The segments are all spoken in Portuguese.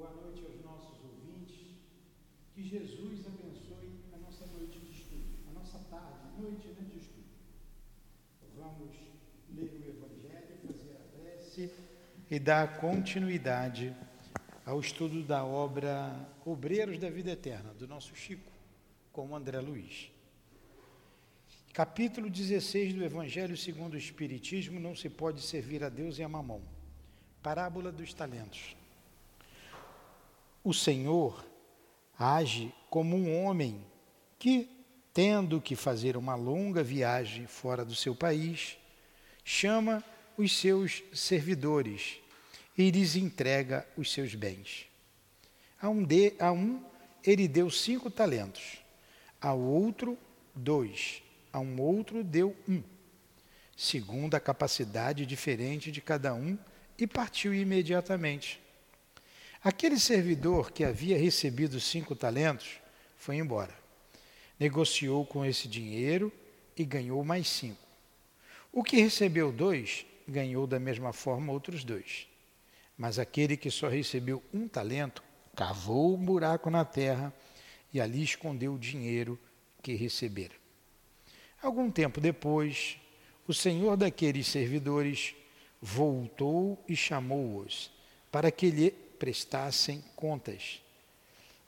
Boa noite aos nossos ouvintes. Que Jesus abençoe a nossa noite de estudo, a nossa tarde, noite né, de estudo. Vamos ler o Evangelho, fazer a prece e dar continuidade ao estudo da obra Obreiros da Vida Eterna, do nosso Chico, com André Luiz. Capítulo 16 do Evangelho segundo o Espiritismo: Não se pode servir a Deus e a mamão. Parábola dos talentos. O Senhor age como um homem que, tendo que fazer uma longa viagem fora do seu país, chama os seus servidores e lhes entrega os seus bens. A um, de, a um ele deu cinco talentos, ao outro dois, a um outro deu um, segundo a capacidade diferente de cada um, e partiu imediatamente. Aquele servidor que havia recebido cinco talentos foi embora. Negociou com esse dinheiro e ganhou mais cinco. O que recebeu dois, ganhou da mesma forma outros dois. Mas aquele que só recebeu um talento, cavou um buraco na terra e ali escondeu o dinheiro que recebera. Algum tempo depois, o senhor daqueles servidores voltou e chamou-os para que lhe prestassem contas.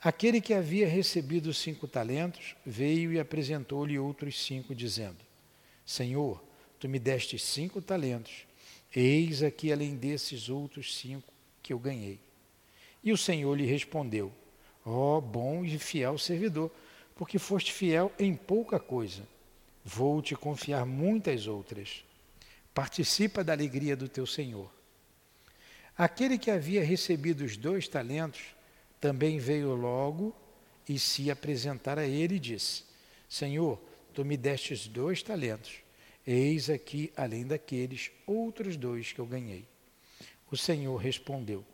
Aquele que havia recebido cinco talentos veio e apresentou-lhe outros cinco, dizendo: Senhor, tu me deste cinco talentos, eis aqui além desses outros cinco que eu ganhei. E o Senhor lhe respondeu: Ó oh, bom e fiel servidor, porque foste fiel em pouca coisa, vou te confiar muitas outras. Participa da alegria do teu Senhor. Aquele que havia recebido os dois talentos também veio logo e se apresentar a ele e disse: Senhor, tu me destes dois talentos, eis aqui, além daqueles, outros dois que eu ganhei. O Senhor respondeu: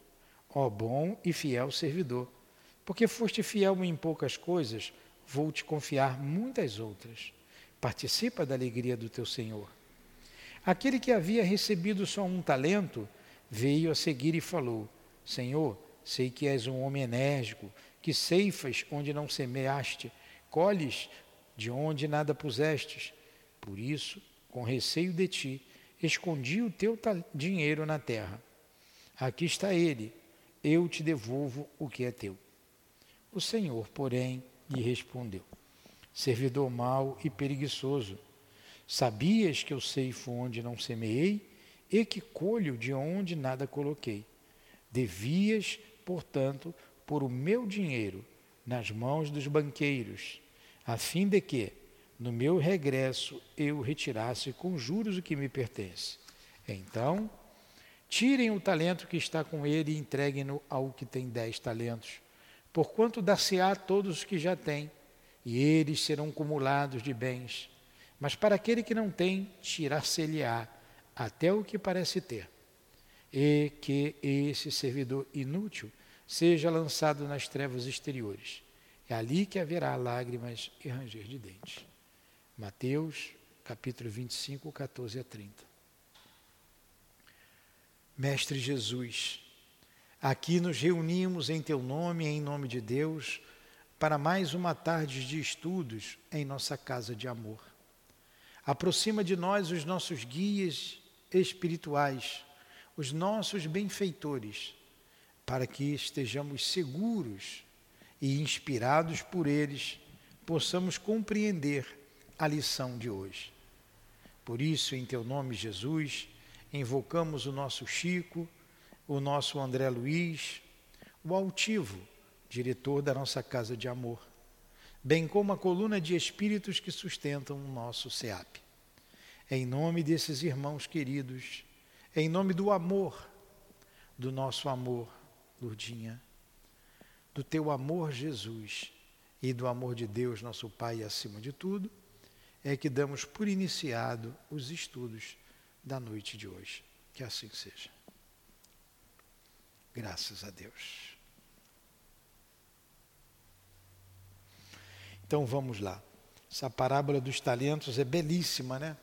Ó bom e fiel servidor, porque foste fiel em poucas coisas, vou te confiar muitas outras. Participa da alegria do teu Senhor. Aquele que havia recebido só um talento, veio a seguir e falou: Senhor, sei que és um homem enérgico, que ceifas onde não semeaste, colhes de onde nada pusestes. Por isso, com receio de ti, escondi o teu dinheiro na terra. Aqui está ele, eu te devolvo o que é teu. O Senhor, porém, lhe respondeu: Servidor mau e preguiçoso, sabias que eu ceifo onde não semeei e que colho de onde nada coloquei. Devias, portanto, pôr o meu dinheiro nas mãos dos banqueiros, a fim de que, no meu regresso, eu retirasse com juros o que me pertence. Então, tirem o talento que está com ele e entreguem-no ao que tem dez talentos, porquanto dar-se-á todos os que já têm, e eles serão cumulados de bens. Mas para aquele que não tem, tirar-se-lhe-á até o que parece ter, e que esse servidor inútil seja lançado nas trevas exteriores. É ali que haverá lágrimas e ranger de dentes. Mateus, capítulo 25, 14 a 30. Mestre Jesus, aqui nos reunimos em Teu nome e em nome de Deus para mais uma tarde de estudos em nossa casa de amor. Aproxima de nós os nossos guias espirituais, os nossos benfeitores, para que estejamos seguros e inspirados por eles, possamos compreender a lição de hoje. Por isso, em teu nome, Jesus, invocamos o nosso Chico, o nosso André Luiz, o altivo, diretor da nossa casa de amor, bem como a coluna de espíritos que sustentam o nosso SEAP. Em nome desses irmãos queridos, em nome do amor, do nosso amor, Lurdinha, do teu amor, Jesus, e do amor de Deus, nosso Pai, acima de tudo, é que damos por iniciado os estudos da noite de hoje. Que assim seja. Graças a Deus. Então vamos lá. Essa parábola dos talentos é belíssima, né?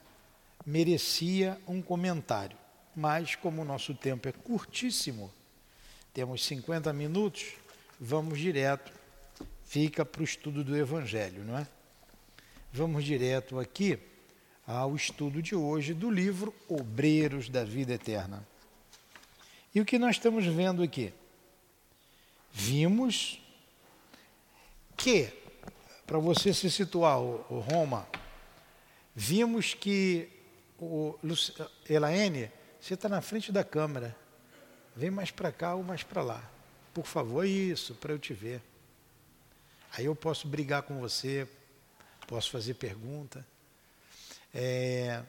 Merecia um comentário, mas como o nosso tempo é curtíssimo, temos 50 minutos, vamos direto, fica para o estudo do Evangelho, não é? Vamos direto aqui ao estudo de hoje do livro Obreiros da Vida Eterna. E o que nós estamos vendo aqui? Vimos que, para você se situar, Roma, vimos que o Elaine, você está na frente da câmera. Vem mais para cá ou mais para lá. Por favor, isso, para eu te ver. Aí eu posso brigar com você, posso fazer pergunta. É...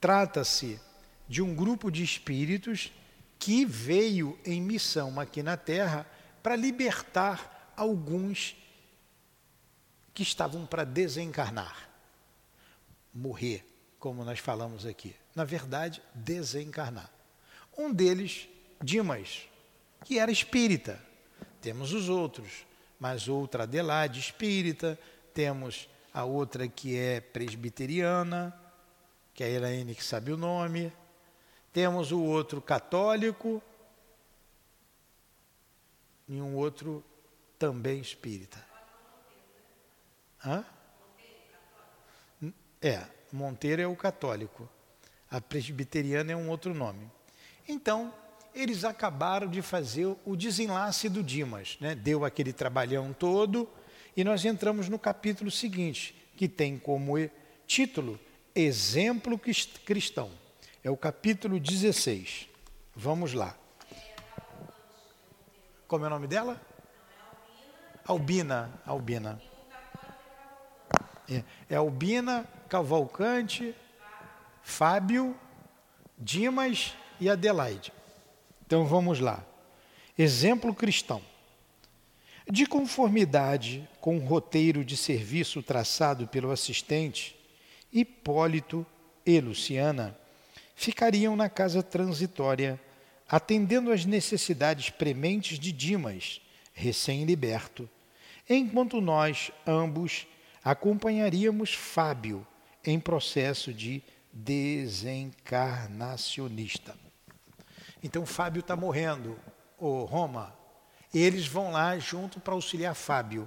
Trata-se de um grupo de espíritos que veio em missão aqui na Terra para libertar alguns que estavam para desencarnar, morrer, como nós falamos aqui. Na verdade, desencarnar. Um deles, Dimas, que era espírita. Temos os outros, mas outra Adelaide espírita, temos a outra que é presbiteriana, que é a Elaine que sabe o nome. Temos o outro católico e um outro também espírita. Hã? É, Monteiro é o católico. A presbiteriana é um outro nome. Então, eles acabaram de fazer o desenlace do Dimas, né? deu aquele trabalhão todo, e nós entramos no capítulo seguinte, que tem como título Exemplo Cristão. É o capítulo 16. Vamos lá. Como é o nome dela? Albina. Albina. É, é Albina, Cavalcante, Fábio, Dimas e Adelaide. Então vamos lá. Exemplo cristão. De conformidade com o roteiro de serviço traçado pelo assistente, Hipólito e Luciana ficariam na casa transitória, atendendo às necessidades prementes de Dimas, recém-liberto, enquanto nós, ambos, acompanharíamos Fábio em processo de desencarnacionista. Então Fábio está morrendo, o Roma. Eles vão lá junto para auxiliar Fábio,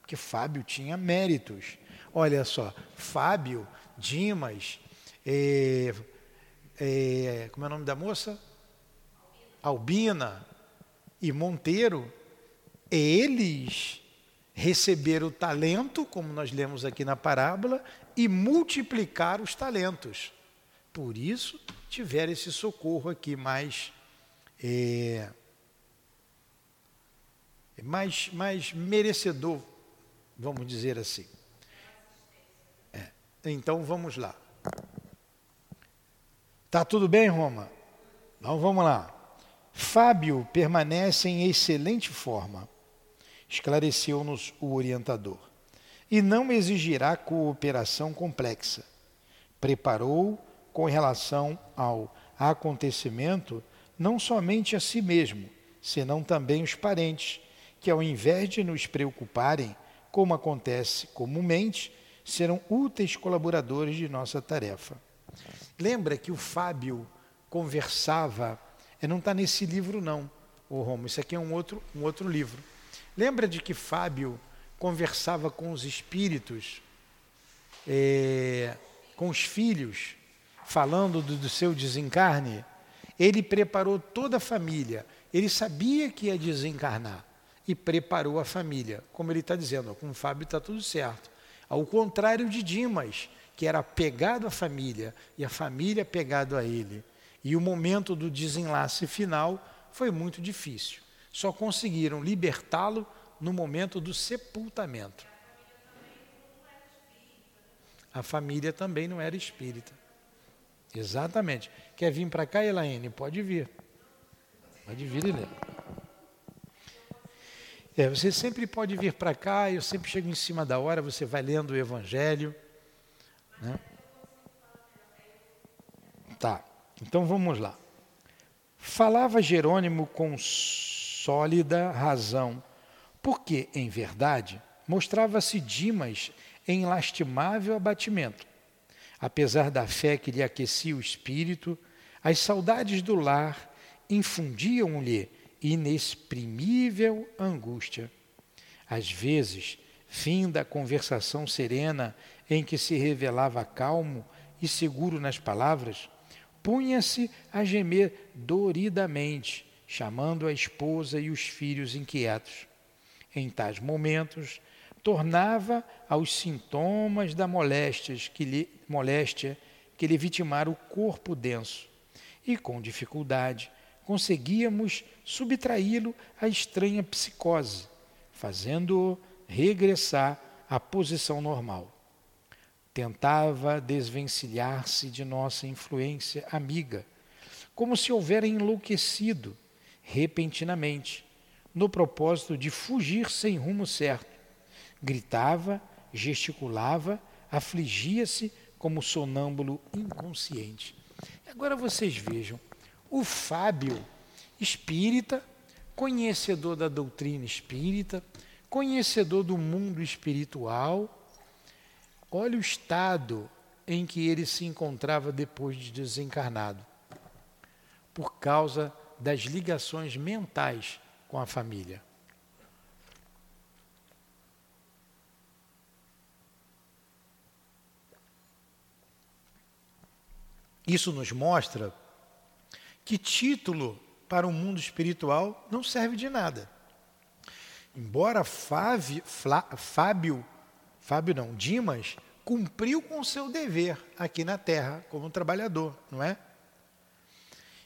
porque Fábio tinha méritos. Olha só, Fábio, Dimas, é, é, como é o nome da moça? Albina e Monteiro, eles receberam o talento, como nós lemos aqui na parábola, e multiplicar os talentos. Por isso, tiveram esse socorro aqui mais, é, mais, mais merecedor, vamos dizer assim. É. Então, vamos lá. Tá tudo bem, Roma? Então, vamos lá. Fábio permanece em excelente forma, esclareceu-nos o orientador e não exigirá cooperação complexa. Preparou com relação ao acontecimento não somente a si mesmo, senão também os parentes, que ao invés de nos preocuparem, como acontece comumente, serão úteis colaboradores de nossa tarefa. Lembra que o Fábio conversava, é, não está nesse livro não, o Romo, isso aqui é um outro, um outro livro. Lembra de que Fábio conversava com os espíritos, é, com os filhos, falando do, do seu desencarne? Ele preparou toda a família. Ele sabia que ia desencarnar e preparou a família. Como ele está dizendo, com o Fábio está tudo certo. Ao contrário de Dimas, que era pegado à família e a família pegado a ele. E o momento do desenlace final foi muito difícil. Só conseguiram libertá-lo no momento do sepultamento. A família também não era espírita. Exatamente. Quer vir para cá, Elaine? Pode vir. Pode vir ler. É, você sempre pode vir para cá, eu sempre chego em cima da hora, você vai lendo o Evangelho. Né? Tá, então vamos lá. Falava Jerônimo com sólida razão porque, em verdade, mostrava-se Dimas em lastimável abatimento. Apesar da fé que lhe aquecia o espírito, as saudades do lar infundiam-lhe inexprimível angústia. Às vezes, fim da conversação serena em que se revelava calmo e seguro nas palavras, punha-se a gemer doridamente, chamando a esposa e os filhos inquietos. Em tais momentos, tornava aos sintomas da moléstia que lhe, moléstia que lhe vitimara o corpo denso, e com dificuldade conseguíamos subtraí-lo à estranha psicose, fazendo-o regressar à posição normal. Tentava desvencilhar-se de nossa influência amiga, como se houvera enlouquecido repentinamente, no propósito de fugir sem rumo certo. Gritava, gesticulava, afligia-se como sonâmbulo inconsciente. Agora vocês vejam, o Fábio, espírita, conhecedor da doutrina espírita, conhecedor do mundo espiritual, olha o estado em que ele se encontrava depois de desencarnado, por causa das ligações mentais com a família. Isso nos mostra que título para o mundo espiritual não serve de nada. Embora Fábio, Fábio, Fábio não, Dimas, cumpriu com o seu dever aqui na Terra como trabalhador, não é?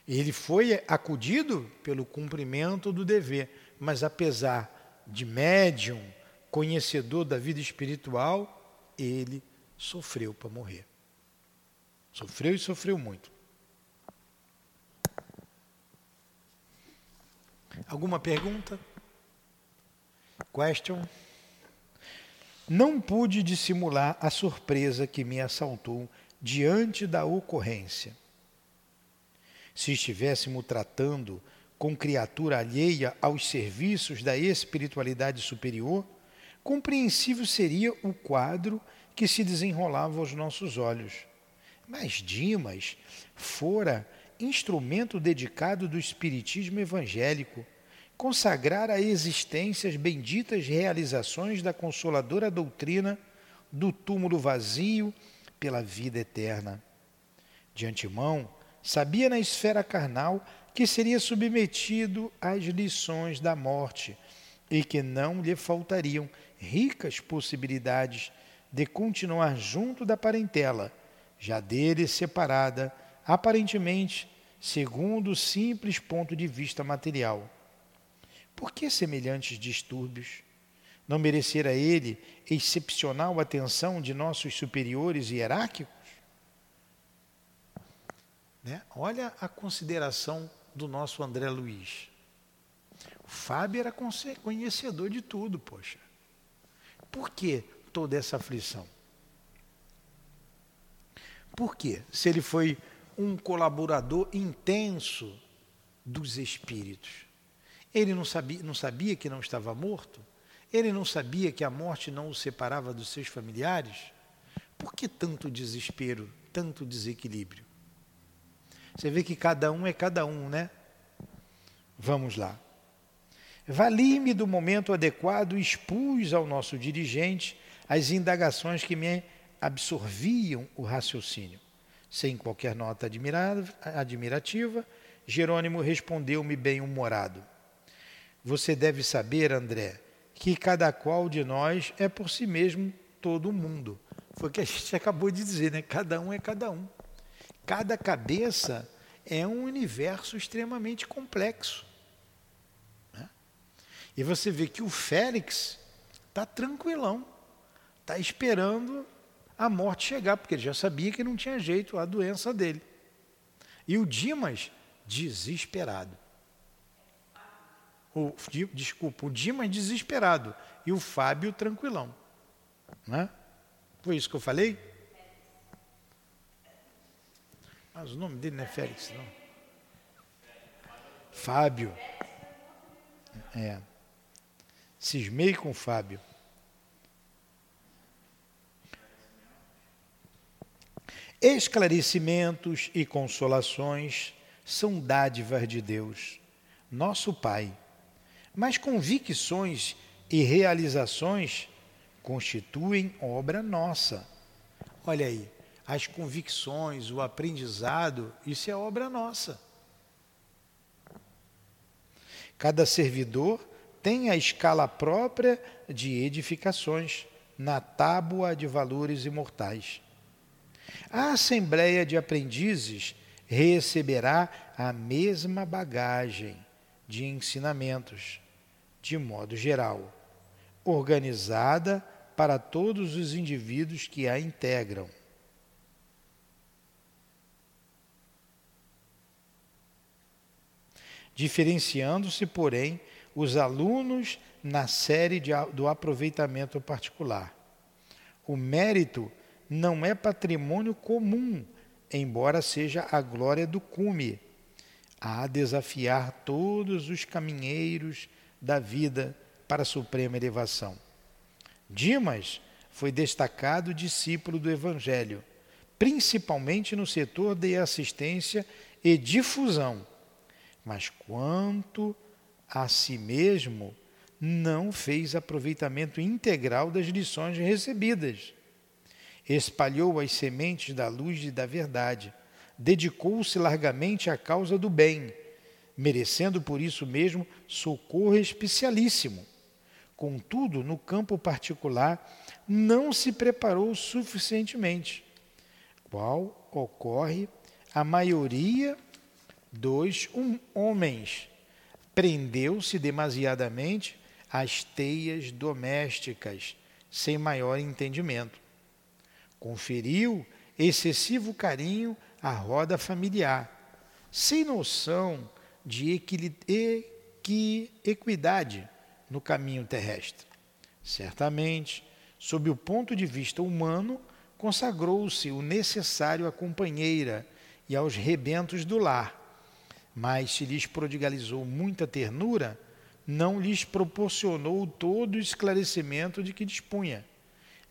Ele foi acudido pelo cumprimento do dever, mas apesar de médium, conhecedor da vida espiritual, ele sofreu para morrer. Sofreu e sofreu muito. Alguma pergunta? Question? Não pude dissimular a surpresa que me assaltou diante da ocorrência. Se estivéssemos tratando com criatura alheia aos serviços da espiritualidade superior, compreensível seria o quadro que se desenrolava aos nossos olhos. Mas Dimas fora instrumento dedicado do Espiritismo evangélico, consagrar a existência as benditas realizações da consoladora doutrina do túmulo vazio pela vida eterna. De antemão, sabia na esfera carnal que seria submetido às lições da morte e que não lhe faltariam ricas possibilidades de continuar junto da parentela, já dele separada, aparentemente segundo o simples ponto de vista material. Por que semelhantes distúrbios? Não merecera ele excepcional atenção de nossos superiores hierárquicos? Né? Olha a consideração do nosso André Luiz. O Fábio era conhecedor de tudo, poxa. Por que toda essa aflição? Por quê? Se ele foi um colaborador intenso dos espíritos. Ele não sabia, não sabia que não estava morto? Ele não sabia que a morte não o separava dos seus familiares? Por que tanto desespero, tanto desequilíbrio? Você vê que cada um é cada um, né? Vamos lá. Vali-me do momento adequado expus ao nosso dirigente as indagações que me absorviam o raciocínio. Sem qualquer nota admirativa, Jerônimo respondeu-me bem-humorado. Você deve saber, André, que cada qual de nós é por si mesmo todo mundo. Foi o que a gente acabou de dizer, né? Cada um é cada um. Cada cabeça é um universo extremamente complexo. Né? E você vê que o Félix está tranquilão, está esperando a morte chegar, porque ele já sabia que não tinha jeito a doença dele. E o Dimas, desesperado. O, desculpa, o Dimas desesperado e o Fábio tranquilão. Né? Foi isso que eu falei? Mas o nome dele não é Félix, não. Fábio. É. Cismei com Fábio. esclarecimentos e consolações são dádivas de Deus, nosso Pai, mas convicções e realizações constituem obra nossa. Olha aí, as convicções, o aprendizado, isso é obra nossa. Cada servidor tem a escala própria de edificações na tábua de valores imortais. A Assembleia de Aprendizes receberá a mesma bagagem de ensinamentos, de modo geral, organizada para todos os indivíduos que a integram. Diferenciando-se, porém, os alunos na série de, do aproveitamento particular. O mérito não é patrimônio comum, embora seja a glória do cume, a desafiar todos os caminheiros da vida para a suprema elevação. Dimas foi destacado discípulo do Evangelho, principalmente no setor de assistência e difusão. Mas quanto a si mesmo, não fez aproveitamento integral das lições recebidas. Espalhou as sementes da luz e da verdade. Dedicou-se largamente à causa do bem, merecendo por isso mesmo socorro especialíssimo. Contudo, no campo particular, não se preparou suficientemente, qual ocorre a maioria dos homens. Prendeu-se demasiadamente às teias domésticas, sem maior entendimento. Conferiu excessivo carinho à roda familiar, sem noção de equidade no caminho terrestre. Certamente, sob o ponto de vista humano, consagrou-se o necessário à companheira e aos rebentos do lar, mas se lhes prodigalizou muita ternura, não lhes proporcionou todo o esclarecimento de que dispunha,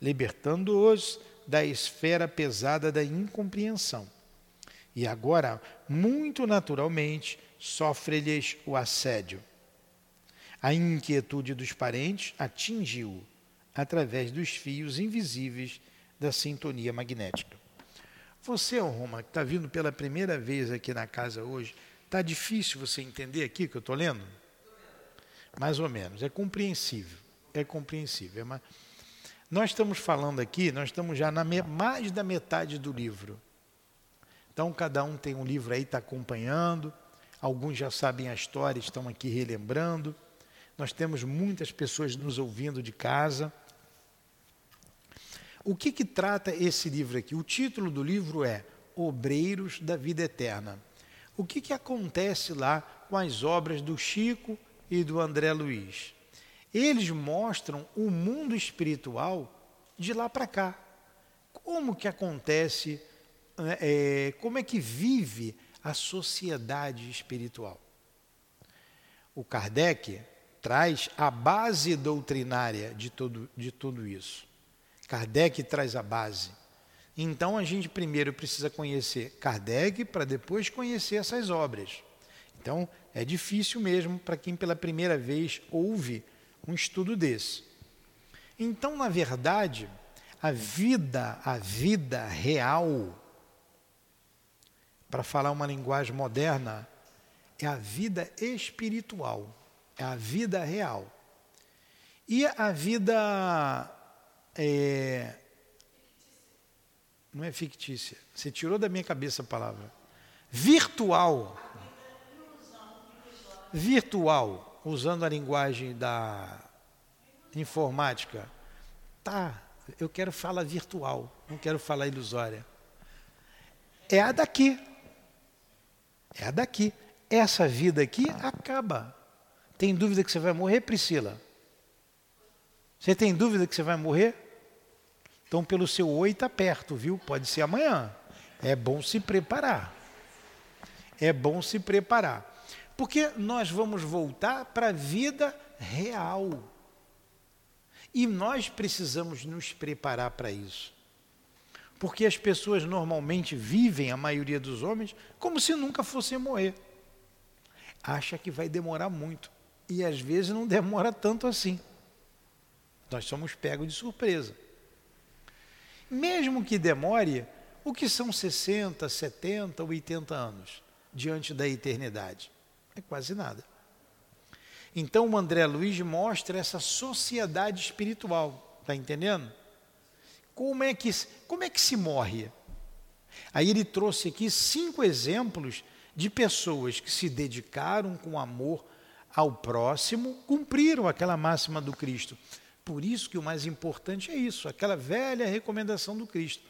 libertando-os da esfera pesada da incompreensão. E agora, muito naturalmente, sofre-lhes o assédio. A inquietude dos parentes atingiu através dos fios invisíveis da sintonia magnética. Você, Roma, que está vindo pela primeira vez aqui na casa hoje, está difícil você entender aqui que eu estou lendo? Mais ou menos. É compreensível. É compreensível. Mas nós estamos falando aqui, nós estamos já na mais da metade do livro. Então, cada um tem um livro aí, está acompanhando. Alguns já sabem a história, estão aqui relembrando. Nós temos muitas pessoas nos ouvindo de casa. O que, que trata esse livro aqui? O título do livro é Obreiros da Vida Eterna. O que, que acontece lá com as obras do Chico e do André Luiz? Eles mostram o mundo espiritual de lá para cá. Como que acontece, é, como é que vive a sociedade espiritual? O Kardec traz a base doutrinária de tudo, de tudo isso. Kardec traz a base. Então a gente primeiro precisa conhecer Kardec para depois conhecer essas obras. Então é difícil mesmo para quem pela primeira vez ouve um estudo desse. Então, na verdade, a vida, a vida real, para falar uma linguagem moderna, é a vida espiritual é a vida real. E a vida é, não é fictícia. Você tirou da minha cabeça a palavra. Virtual. Virtual, usando a linguagem da informática. Tá, eu quero falar virtual, não quero falar ilusória. É a daqui. É a daqui. Essa vida aqui acaba. Tem dúvida que você vai morrer, Priscila? Você tem dúvida que você vai morrer? Então, pelo seu oi está perto, viu? Pode ser amanhã. É bom se preparar. É bom se preparar. Porque nós vamos voltar para a vida real. E nós precisamos nos preparar para isso. Porque as pessoas normalmente vivem, a maioria dos homens, como se nunca fossem morrer. Acha que vai demorar muito. E às vezes não demora tanto assim. Nós somos pegos de surpresa. Mesmo que demore, o que são 60, 70, 80 anos diante da eternidade? É quase nada. Então o André Luiz mostra essa sociedade espiritual, está entendendo? Como é, que, como é que se morre? Aí ele trouxe aqui cinco exemplos de pessoas que se dedicaram com amor ao próximo, cumpriram aquela máxima do Cristo. Por isso que o mais importante é isso, aquela velha recomendação do Cristo.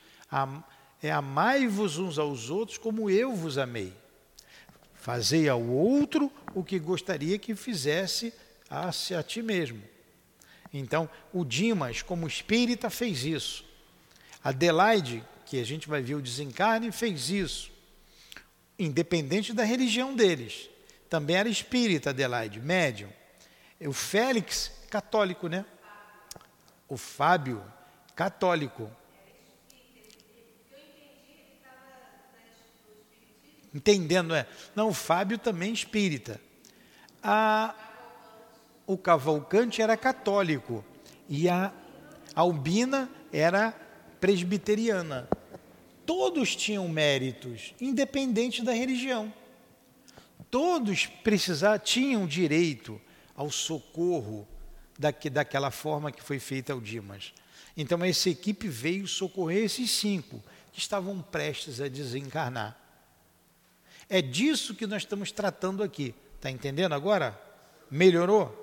É amai-vos uns aos outros como eu vos amei. Fazei ao outro o que gostaria que fizesse a, a ti mesmo. Então, o Dimas, como espírita, fez isso. Adelaide, que a gente vai ver o desencarne, fez isso. Independente da religião deles. Também era espírita, Adelaide, médium. O Félix, católico, né? O Fábio, católico. Entendendo, é. Não, o Fábio também espírita. A, o Cavalcante era católico e a Albina era presbiteriana. Todos tinham méritos, independente da religião. Todos precisar, tinham direito ao socorro daqui, daquela forma que foi feita ao Dimas. Então essa equipe veio socorrer esses cinco que estavam prestes a desencarnar. É disso que nós estamos tratando aqui. Está entendendo agora? Melhorou?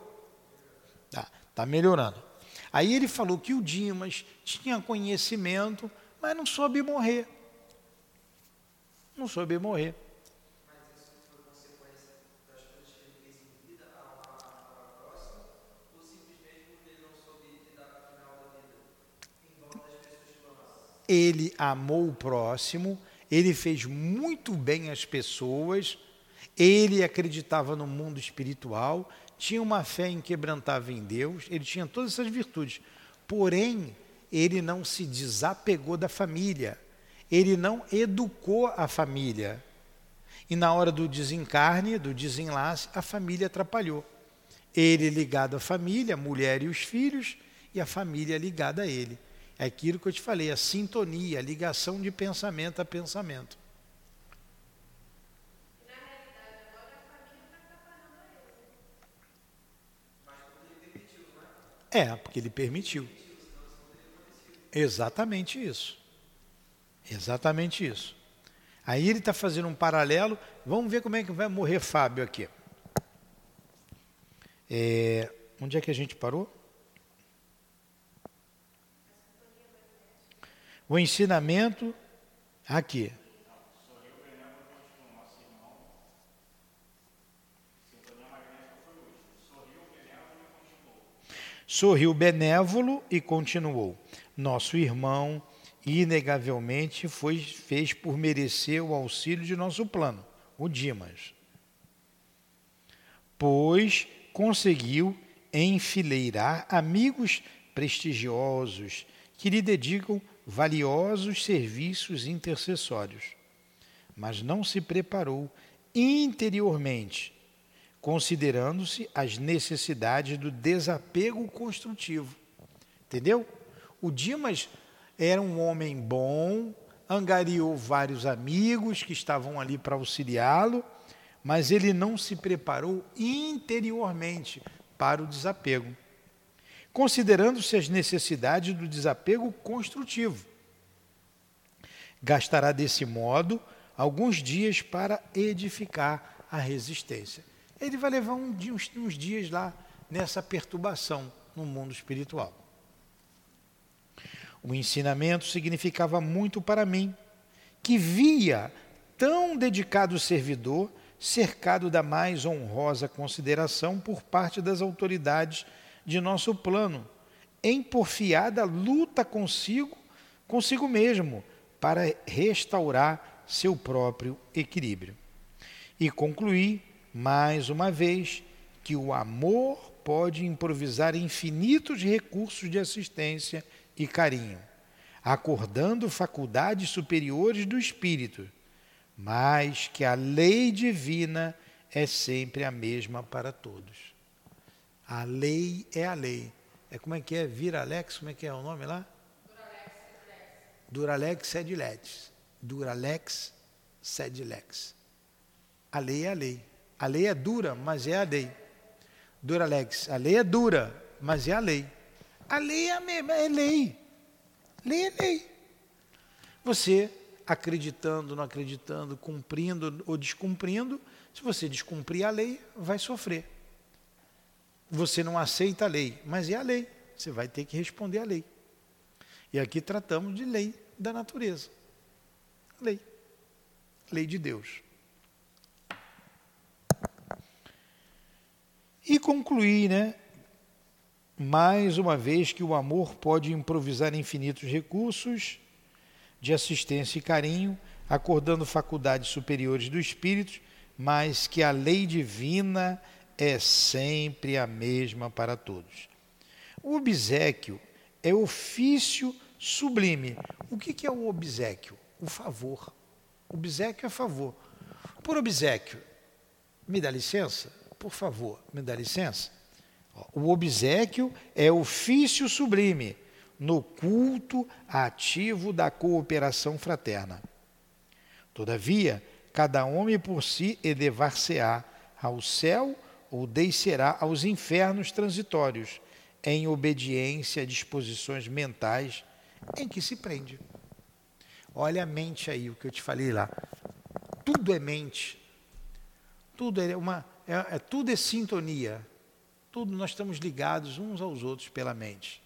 Tá, tá melhorando. Aí ele falou que o Dimas tinha conhecimento, mas não soube morrer. Não soube morrer. Ele amou o próximo, ele fez muito bem às pessoas, ele acreditava no mundo espiritual, tinha uma fé inquebrantável em Deus, ele tinha todas essas virtudes. Porém, ele não se desapegou da família, ele não educou a família. E na hora do desencarne, do desenlace, a família atrapalhou. Ele ligado à família, a mulher e os filhos, e a família ligada a ele. É aquilo que eu te falei, a sintonia, a ligação de pensamento a pensamento. É, porque ele permitiu. Exatamente isso. Exatamente isso. Aí ele está fazendo um paralelo. Vamos ver como é que vai morrer Fábio aqui. É, onde é que a gente parou? O ensinamento aqui. Sorriu benévolo e continuou. Nosso irmão, inegavelmente, foi, fez por merecer o auxílio de nosso plano, o Dimas. Pois conseguiu enfileirar amigos prestigiosos que lhe dedicam valiosos serviços intercessórios, mas não se preparou interiormente, considerando-se as necessidades do desapego construtivo. Entendeu? O Dimas era um homem bom, angariou vários amigos que estavam ali para auxiliá-lo, mas ele não se preparou interiormente para o desapego considerando-se as necessidades do desapego construtivo. Gastará desse modo alguns dias para edificar a resistência. Ele vai levar um dia, uns, uns dias lá nessa perturbação no mundo espiritual. O ensinamento significava muito para mim, que via tão dedicado servidor cercado da mais honrosa consideração por parte das autoridades de nosso plano, em porfiada luta consigo, consigo mesmo, para restaurar seu próprio equilíbrio. E concluí, mais uma vez, que o amor pode improvisar infinitos recursos de assistência e carinho, acordando faculdades superiores do espírito, mas que a lei divina é sempre a mesma para todos. A lei é a lei. É como é que é? Viralex, como é que é o nome lá? Duralex sedilex. Duralex sedilex. A lei é a lei. A lei é dura, mas é a lei. Duralex. A lei é dura, mas é a lei. A lei é a mesma, é lei. Lei é lei. Você acreditando, não acreditando, cumprindo ou descumprindo, se você descumprir a lei, vai sofrer. Você não aceita a lei, mas é a lei. Você vai ter que responder à lei. E aqui tratamos de lei da natureza. Lei. Lei de Deus. E concluir, né? Mais uma vez que o amor pode improvisar infinitos recursos de assistência e carinho, acordando faculdades superiores do espírito, mas que a lei divina é sempre a mesma para todos. O obsequio é ofício sublime. O que é o obsequio? O favor. Obsequio é favor. Por obsequio, me dá licença? Por favor, me dá licença? O obsequio é ofício sublime no culto ativo da cooperação fraterna. Todavia, cada homem por si elevar-se-á ao céu ou descerá aos infernos transitórios, em obediência a disposições mentais em que se prende. Olha a mente aí, o que eu te falei lá. Tudo é mente. Tudo é uma, é, é, tudo é sintonia. Tudo nós estamos ligados uns aos outros pela mente.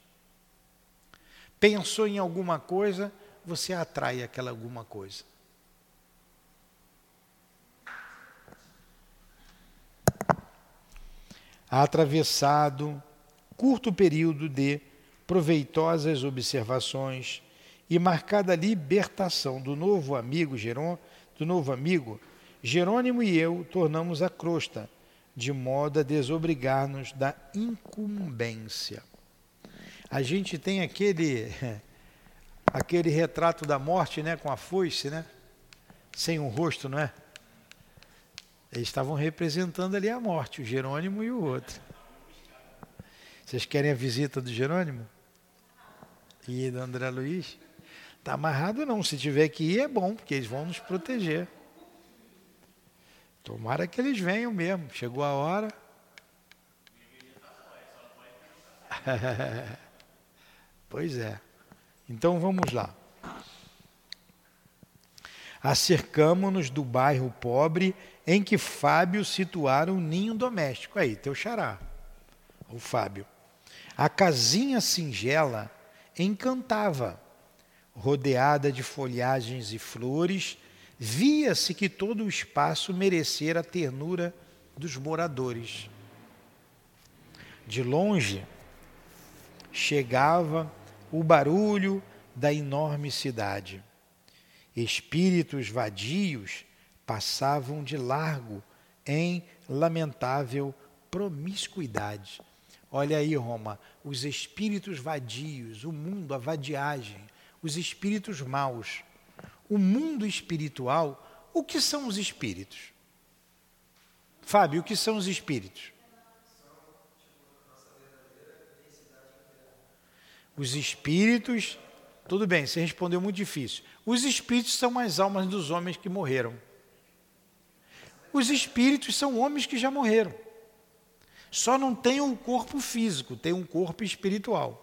Pensou em alguma coisa, você atrai aquela alguma coisa. Atravessado curto período de proveitosas observações e marcada libertação do novo amigo Jerônimo, do novo amigo, Jerônimo e eu tornamos a crosta, de modo a desobrigar-nos da incumbência. A gente tem aquele aquele retrato da morte, né, com a foice, né? Sem um rosto, não é? Eles estavam representando ali a morte, o Jerônimo e o outro. Vocês querem a visita do Jerônimo? E do André Luiz? Está amarrado não, se tiver que ir é bom, porque eles vão nos proteger. Tomara que eles venham mesmo, chegou a hora. pois é. Então vamos lá. Acercamo-nos do bairro pobre em que Fábio situara um ninho doméstico. Aí, teu xará, o Fábio. A casinha singela encantava. Rodeada de folhagens e flores, via-se que todo o espaço merecera a ternura dos moradores. De longe chegava o barulho da enorme cidade. Espíritos vadios passavam de largo em lamentável promiscuidade. Olha aí, Roma, os espíritos vadios, o mundo, a vadiagem, os espíritos maus. O mundo espiritual, o que são os espíritos? Fábio, o que são os espíritos? Os espíritos, tudo bem, você respondeu muito difícil. Os espíritos são as almas dos homens que morreram. Os espíritos são homens que já morreram. Só não tem um corpo físico, tem um corpo espiritual.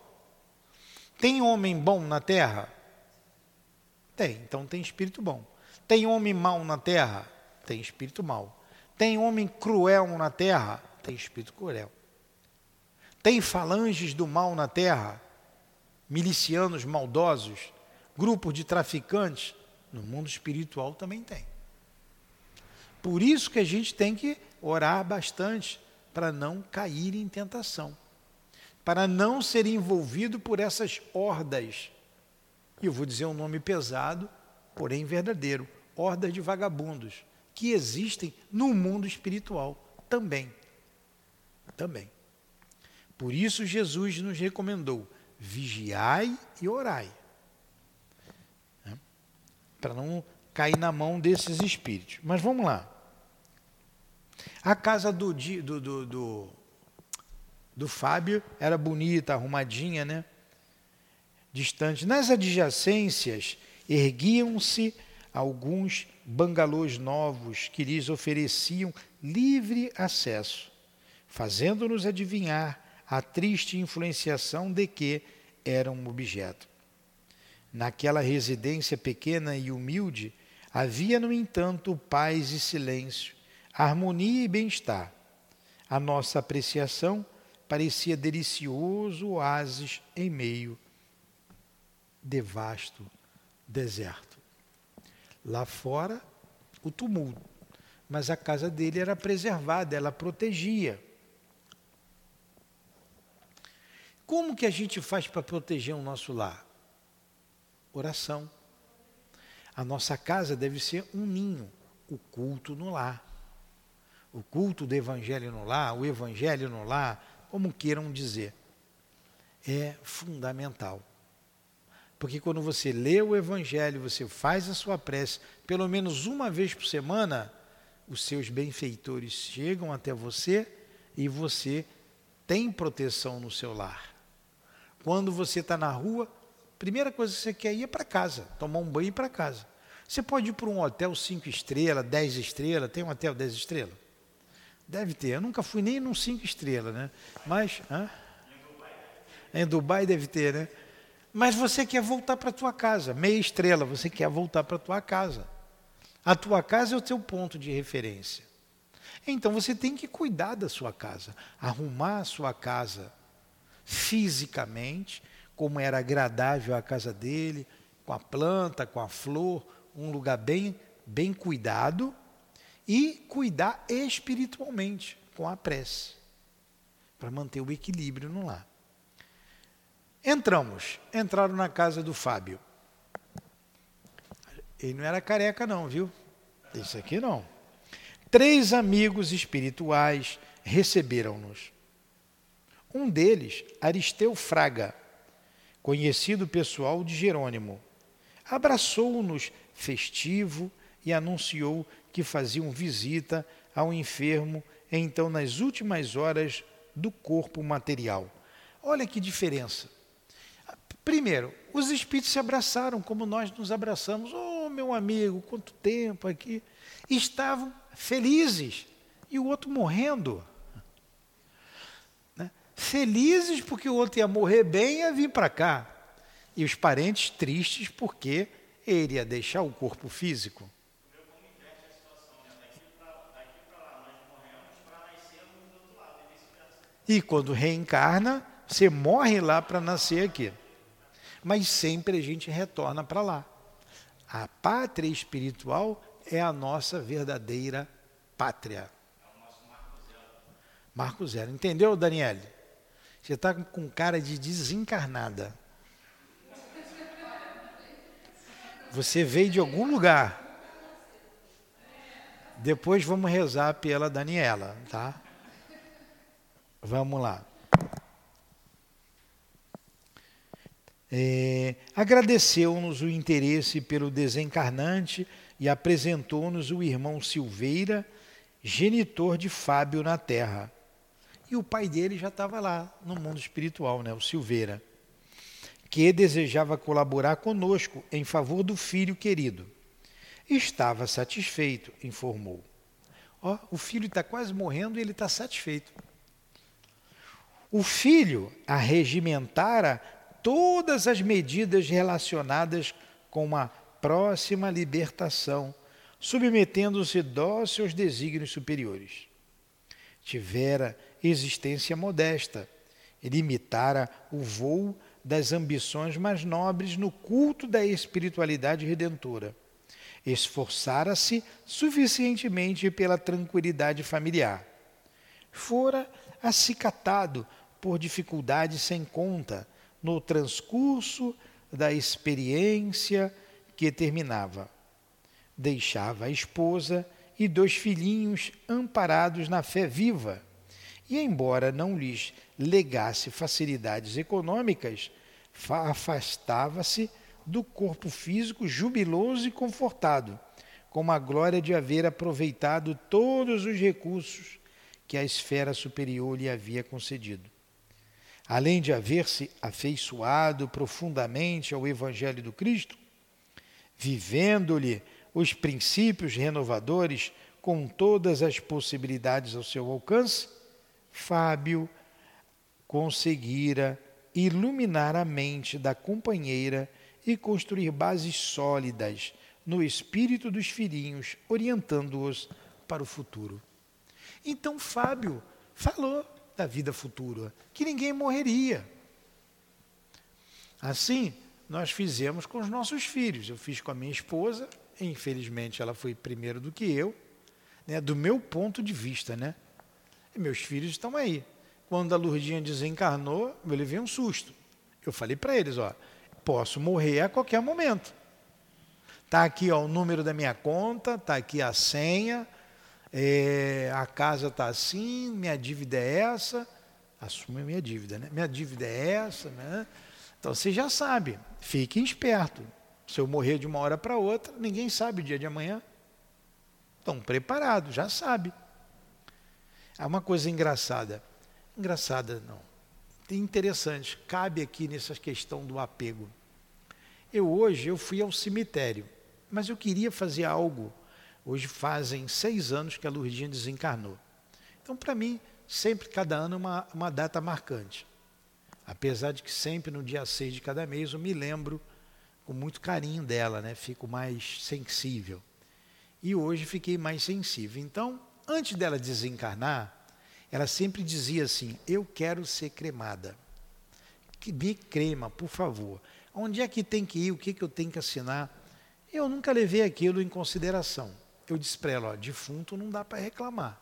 Tem homem bom na terra? Tem, então tem espírito bom. Tem homem mau na terra? Tem espírito mau. Tem homem cruel na terra? Tem espírito cruel. Tem falanges do mal na terra? Milicianos maldosos? Grupos de traficantes? No mundo espiritual também tem. Por isso que a gente tem que orar bastante para não cair em tentação, para não ser envolvido por essas hordas. E eu vou dizer um nome pesado, porém verdadeiro: hordas de vagabundos que existem no mundo espiritual também. Também. Por isso Jesus nos recomendou: vigiai e orai. para não cair na mão desses espíritos. Mas vamos lá. A casa do, do, do, do, do Fábio era bonita, arrumadinha, né? Distante. Nas adjacências erguiam-se alguns bangalôs novos que lhes ofereciam livre acesso, fazendo-nos adivinhar a triste influenciação de que era um objeto. Naquela residência pequena e humilde, havia, no entanto, paz e silêncio, harmonia e bem-estar. A nossa apreciação parecia delicioso oásis em meio de vasto deserto. Lá fora, o tumulto, mas a casa dele era preservada, ela protegia. Como que a gente faz para proteger o nosso lar? Oração. A nossa casa deve ser um ninho, o culto no lar. O culto do evangelho no lar, o evangelho no lar, como queiram dizer. É fundamental. Porque quando você lê o evangelho, você faz a sua prece, pelo menos uma vez por semana, os seus benfeitores chegam até você e você tem proteção no seu lar. Quando você está na rua, primeira coisa que você quer ir é para casa, tomar um banho e ir para casa. Você pode ir para um hotel cinco estrelas, dez estrelas, tem um hotel dez estrelas? Deve ter, eu nunca fui nem num cinco estrelas, né? Mas, hã? Em Dubai deve ter, né? Mas você quer voltar para a tua casa, meia estrela, você quer voltar para a tua casa. A tua casa é o teu ponto de referência. Então você tem que cuidar da sua casa, arrumar a sua casa, fisicamente, como era agradável a casa dele, com a planta, com a flor, um lugar bem, bem cuidado, e cuidar espiritualmente, com a prece, para manter o equilíbrio no lar. Entramos, entraram na casa do Fábio. Ele não era careca, não, viu? Isso aqui não. Três amigos espirituais receberam-nos. Um deles, Aristeu Fraga, conhecido pessoal de Jerônimo, abraçou-nos festivo e anunciou que faziam visita ao enfermo então nas últimas horas do corpo material. Olha que diferença. Primeiro, os espíritos se abraçaram como nós nos abraçamos. Oh, meu amigo, quanto tempo aqui. Estavam felizes e o outro morrendo felizes porque o outro ia morrer bem e ia vir para cá. E os parentes tristes porque ele ia deixar o corpo físico. E quando reencarna, você morre lá para nascer aqui. Mas sempre a gente retorna para lá. A pátria espiritual é a nossa verdadeira pátria. Marco Zero. Entendeu, Daniele? Você está com cara de desencarnada. Você veio de algum lugar. Depois vamos rezar pela Daniela, tá? Vamos lá. É, Agradeceu-nos o interesse pelo desencarnante e apresentou-nos o irmão Silveira, genitor de Fábio na Terra e o pai dele já estava lá no mundo espiritual, né, o Silveira, que desejava colaborar conosco em favor do filho querido. Estava satisfeito, informou. Ó, o filho está quase morrendo e ele está satisfeito. O filho arregimentara todas as medidas relacionadas com uma próxima libertação, submetendo-se dócil aos desígnios superiores. Tivera existência modesta. Ele imitara o voo das ambições mais nobres no culto da espiritualidade redentora. Esforçara-se suficientemente pela tranquilidade familiar. Fora acicatado por dificuldades sem conta no transcurso da experiência que terminava. Deixava a esposa e dois filhinhos amparados na fé viva e, embora não lhes legasse facilidades econômicas, afastava-se do corpo físico jubiloso e confortado, com a glória de haver aproveitado todos os recursos que a esfera superior lhe havia concedido. Além de haver-se afeiçoado profundamente ao Evangelho do Cristo, vivendo-lhe os princípios renovadores com todas as possibilidades ao seu alcance, Fábio conseguira iluminar a mente da companheira e construir bases sólidas no espírito dos filhinhos, orientando-os para o futuro. Então Fábio falou da vida futura, que ninguém morreria. Assim, nós fizemos com os nossos filhos. Eu fiz com a minha esposa, infelizmente ela foi primeiro do que eu, né, do meu ponto de vista, né? E meus filhos estão aí. Quando a Lurdinha desencarnou, eu levei um susto. Eu falei para eles, ó, posso morrer a qualquer momento. Tá aqui ó, o número da minha conta, tá aqui a senha, é, a casa tá assim, minha dívida é essa, assume a minha dívida, né? Minha dívida é essa, né? Então você já sabe, fiquem esperto. Se eu morrer de uma hora para outra, ninguém sabe o dia de amanhã. Estão preparados, já sabe. Há uma coisa engraçada. Engraçada não. Interessante, cabe aqui nessa questão do apego. Eu hoje eu fui ao cemitério, mas eu queria fazer algo. Hoje fazem seis anos que a Lourdinha desencarnou. Então, para mim, sempre, cada ano, é uma, uma data marcante. Apesar de que sempre no dia 6 de cada mês eu me lembro com muito carinho dela, né? fico mais sensível. E hoje fiquei mais sensível. Então, antes dela desencarnar, ela sempre dizia assim: Eu quero ser cremada. Que me crema, por favor. Onde é que tem que ir? O que, que eu tenho que assinar? Eu nunca levei aquilo em consideração. Eu disse para ela: ó, defunto não dá para reclamar.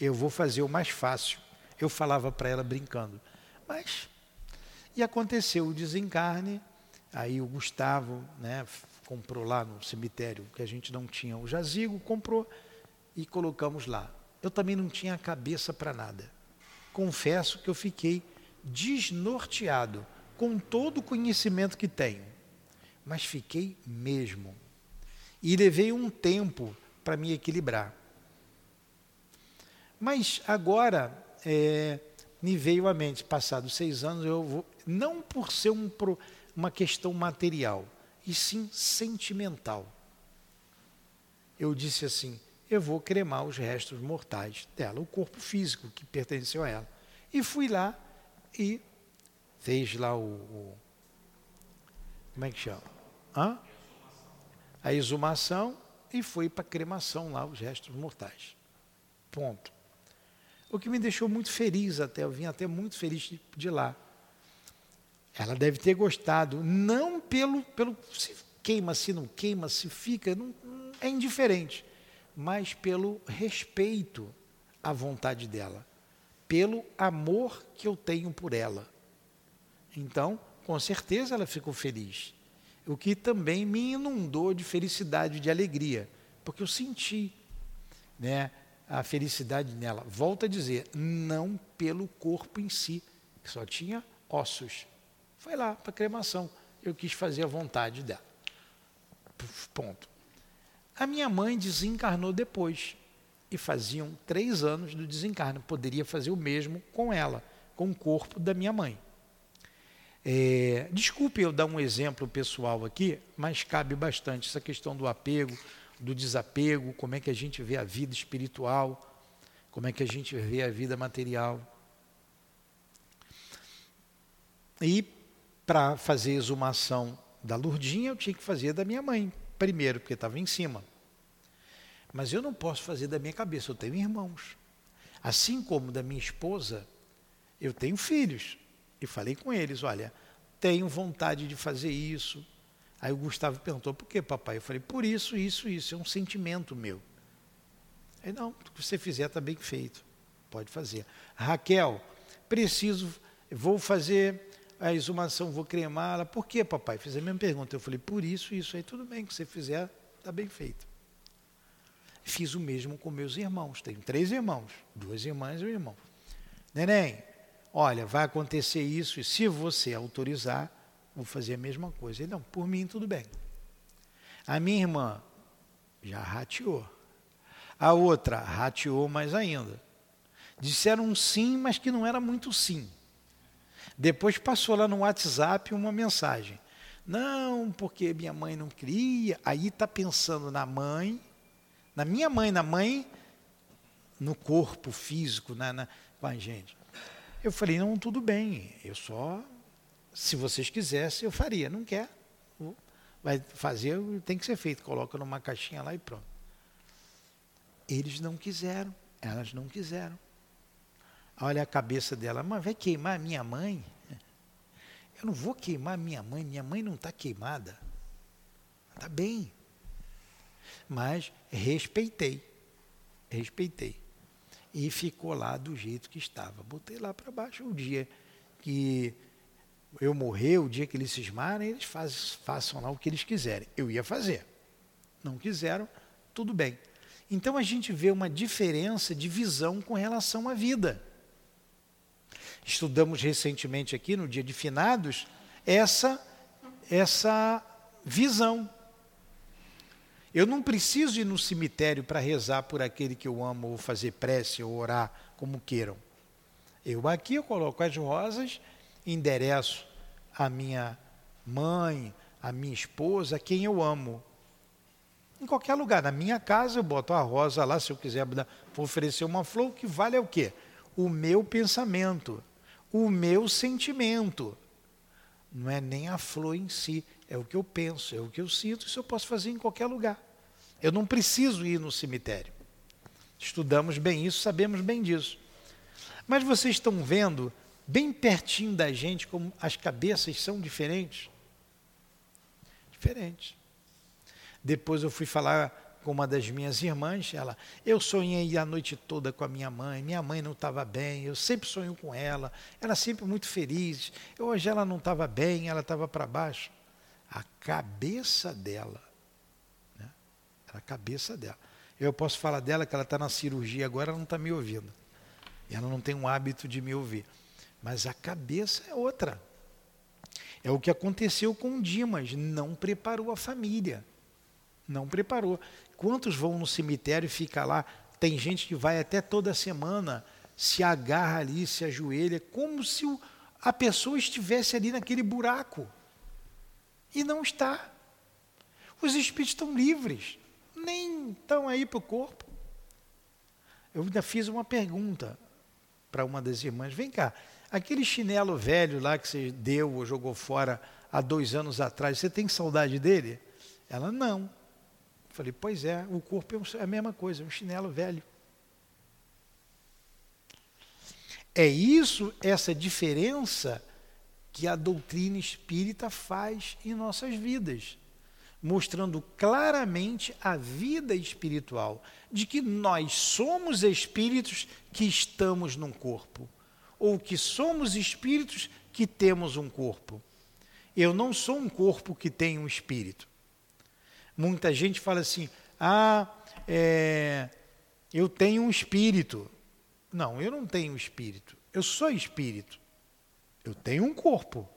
Eu vou fazer o mais fácil. Eu falava para ela brincando. Mas e aconteceu o desencarne, aí o Gustavo né, comprou lá no cemitério, que a gente não tinha o jazigo, comprou e colocamos lá. Eu também não tinha cabeça para nada. Confesso que eu fiquei desnorteado com todo o conhecimento que tenho, mas fiquei mesmo. E levei um tempo para me equilibrar. Mas agora, é, me veio à mente, passados seis anos, eu vou, não por ser um, uma questão material, e sim sentimental. Eu disse assim: eu vou cremar os restos mortais dela, o corpo físico que pertenceu a ela. E fui lá e fez lá o. o como é que chama? Hã? A exumação e foi para a cremação lá, os restos mortais. Ponto. O que me deixou muito feliz até, eu vim até muito feliz de, de lá. Ela deve ter gostado, não pelo, pelo se queima, se não queima, se fica, não, é indiferente, mas pelo respeito à vontade dela, pelo amor que eu tenho por ela. Então, com certeza ela ficou feliz, o que também me inundou de felicidade, de alegria, porque eu senti, né? a felicidade nela. Volto a dizer, não pelo corpo em si, que só tinha ossos. Foi lá para a cremação. Eu quis fazer a vontade dela. Ponto. A minha mãe desencarnou depois. E faziam três anos do desencarno. Poderia fazer o mesmo com ela, com o corpo da minha mãe. É, desculpe eu dar um exemplo pessoal aqui, mas cabe bastante essa questão do apego, do desapego, como é que a gente vê a vida espiritual, como é que a gente vê a vida material. E para fazer exumação da Lurdinha, eu tinha que fazer da minha mãe, primeiro, porque estava em cima. Mas eu não posso fazer da minha cabeça, eu tenho irmãos. Assim como da minha esposa, eu tenho filhos. E falei com eles: olha, tenho vontade de fazer isso, Aí o Gustavo perguntou, por que, papai? Eu falei, por isso, isso, isso, é um sentimento meu. Aí, não, o que você fizer está bem feito, pode fazer. Raquel, preciso, vou fazer a exumação, vou cremá-la. Por que, papai? Fiz a mesma pergunta. Eu falei, por isso, isso aí, tudo bem, que você fizer, está bem feito. Fiz o mesmo com meus irmãos. Tenho três irmãos, duas irmãs e um irmão. Neném, olha, vai acontecer isso, e se você autorizar, vou fazer a mesma coisa. Ele, não, por mim tudo bem. A minha irmã já rateou. A outra rateou mais ainda. Disseram um sim, mas que não era muito sim. Depois passou lá no WhatsApp uma mensagem. Não, porque minha mãe não queria. Aí está pensando na mãe, na minha mãe, na mãe, no corpo físico, na, na, com a gente. Eu falei, não, tudo bem, eu só, se vocês quisessem, eu faria. Não quer, vai fazer, tem que ser feito. Coloca numa caixinha lá e pronto. Eles não quiseram, elas não quiseram. Olha a cabeça dela, mas vai queimar minha mãe? Eu não vou queimar minha mãe, minha mãe não está queimada. Está bem. Mas respeitei. Respeitei. E ficou lá do jeito que estava. Botei lá para baixo o dia que eu morrer, o dia que eles cismarem, eles faz, façam lá o que eles quiserem. Eu ia fazer. Não quiseram, tudo bem. Então a gente vê uma diferença de visão com relação à vida. Estudamos recentemente aqui, no dia de finados, essa, essa visão. Eu não preciso ir no cemitério para rezar por aquele que eu amo, ou fazer prece, ou orar, como queiram. Eu aqui eu coloco as rosas, endereço a minha mãe, a minha esposa, a quem eu amo. Em qualquer lugar, na minha casa eu boto a rosa lá, se eu quiser oferecer uma flor, o que vale é o quê? O meu pensamento, o meu sentimento. Não é nem a flor em si, é o que eu penso, é o que eu sinto, isso eu posso fazer em qualquer lugar. Eu não preciso ir no cemitério. Estudamos bem isso, sabemos bem disso. Mas vocês estão vendo, bem pertinho da gente, como as cabeças são diferentes? Diferentes. Depois eu fui falar com uma das minhas irmãs, ela, eu sonhei a noite toda com a minha mãe, minha mãe não estava bem, eu sempre sonho com ela, ela sempre muito feliz. Hoje ela não estava bem, ela estava para baixo. A cabeça dela, né? A cabeça dela. Eu posso falar dela que ela está na cirurgia agora, ela não está me ouvindo. Ela não tem um hábito de me ouvir. Mas a cabeça é outra. É o que aconteceu com Dimas, não preparou a família. Não preparou. Quantos vão no cemitério e fica lá? Tem gente que vai até toda semana, se agarra ali, se ajoelha, como se a pessoa estivesse ali naquele buraco. E não está. Os espíritos estão livres, nem estão aí para o corpo. Eu ainda fiz uma pergunta para uma das irmãs: vem cá, aquele chinelo velho lá que você deu ou jogou fora há dois anos atrás, você tem saudade dele? Ela, não. Falei, pois é, o corpo é, é a mesma coisa, é um chinelo velho. É isso, essa diferença que a doutrina espírita faz em nossas vidas, mostrando claramente a vida espiritual, de que nós somos espíritos que estamos num corpo, ou que somos espíritos que temos um corpo. Eu não sou um corpo que tem um espírito. Muita gente fala assim: ah, é, eu tenho um espírito. Não, eu não tenho espírito. Eu sou espírito. Eu tenho um corpo.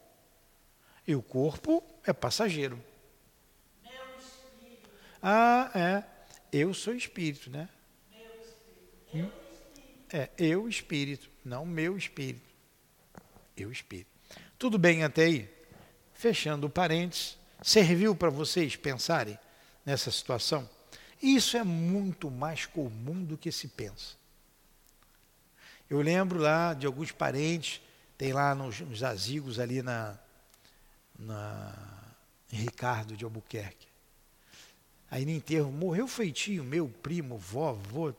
E o corpo é passageiro. Ah, é. Eu sou espírito, né? Meu espírito. Eu espírito. É, eu espírito, não meu espírito. Eu espírito. Tudo bem até aí? Fechando o parênteses, serviu para vocês pensarem? Nessa situação? Isso é muito mais comum do que se pensa. Eu lembro lá de alguns parentes, tem lá nos, nos azigos ali na, na Ricardo de Albuquerque. Aí no enterro morreu feitio, meu primo, vó, avô,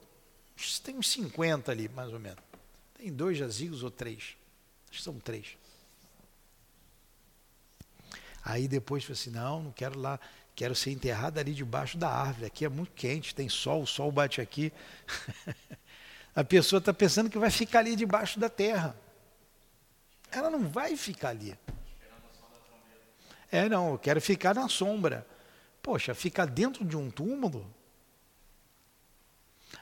tem uns 50 ali, mais ou menos. Tem dois jazigos ou três. Acho que são três. Aí depois falei assim, não, não quero lá. Quero ser enterrado ali debaixo da árvore. Aqui é muito quente, tem sol, o sol bate aqui. a pessoa está pensando que vai ficar ali debaixo da terra. Ela não vai ficar ali. É, não, eu quero ficar na sombra. Poxa, ficar dentro de um túmulo.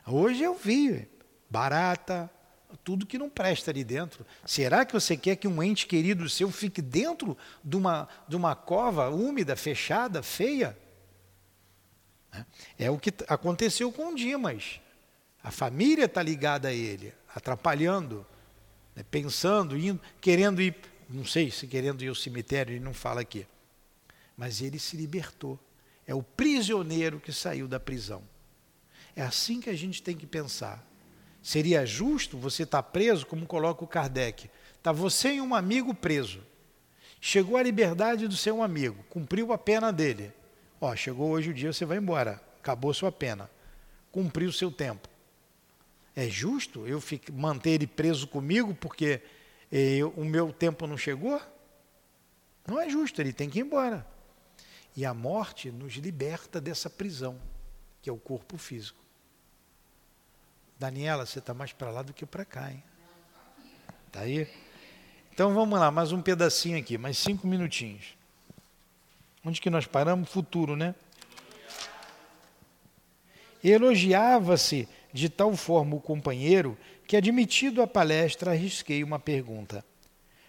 Hoje eu vi barata, tudo que não presta ali dentro. Será que você quer que um ente querido seu fique dentro de uma, de uma cova úmida, fechada, feia? É o que aconteceu com o Dimas. A família está ligada a ele, atrapalhando, né, pensando, indo, querendo ir, não sei se querendo ir ao cemitério, ele não fala aqui. Mas ele se libertou. É o prisioneiro que saiu da prisão. É assim que a gente tem que pensar. Seria justo você estar tá preso, como coloca o Kardec. Está você e um amigo preso. Chegou a liberdade do seu amigo, cumpriu a pena dele. Ó, chegou hoje o dia, você vai embora. Acabou sua pena. Cumpriu o seu tempo. É justo eu manter ele preso comigo porque eu, o meu tempo não chegou? Não é justo, ele tem que ir embora. E a morte nos liberta dessa prisão, que é o corpo físico. Daniela, você está mais para lá do que para cá, hein? Está aí? Então vamos lá, mais um pedacinho aqui, mais cinco minutinhos. Onde que nós paramos? Futuro, né? Elogiava-se de tal forma o companheiro que, admitido a palestra, arrisquei uma pergunta.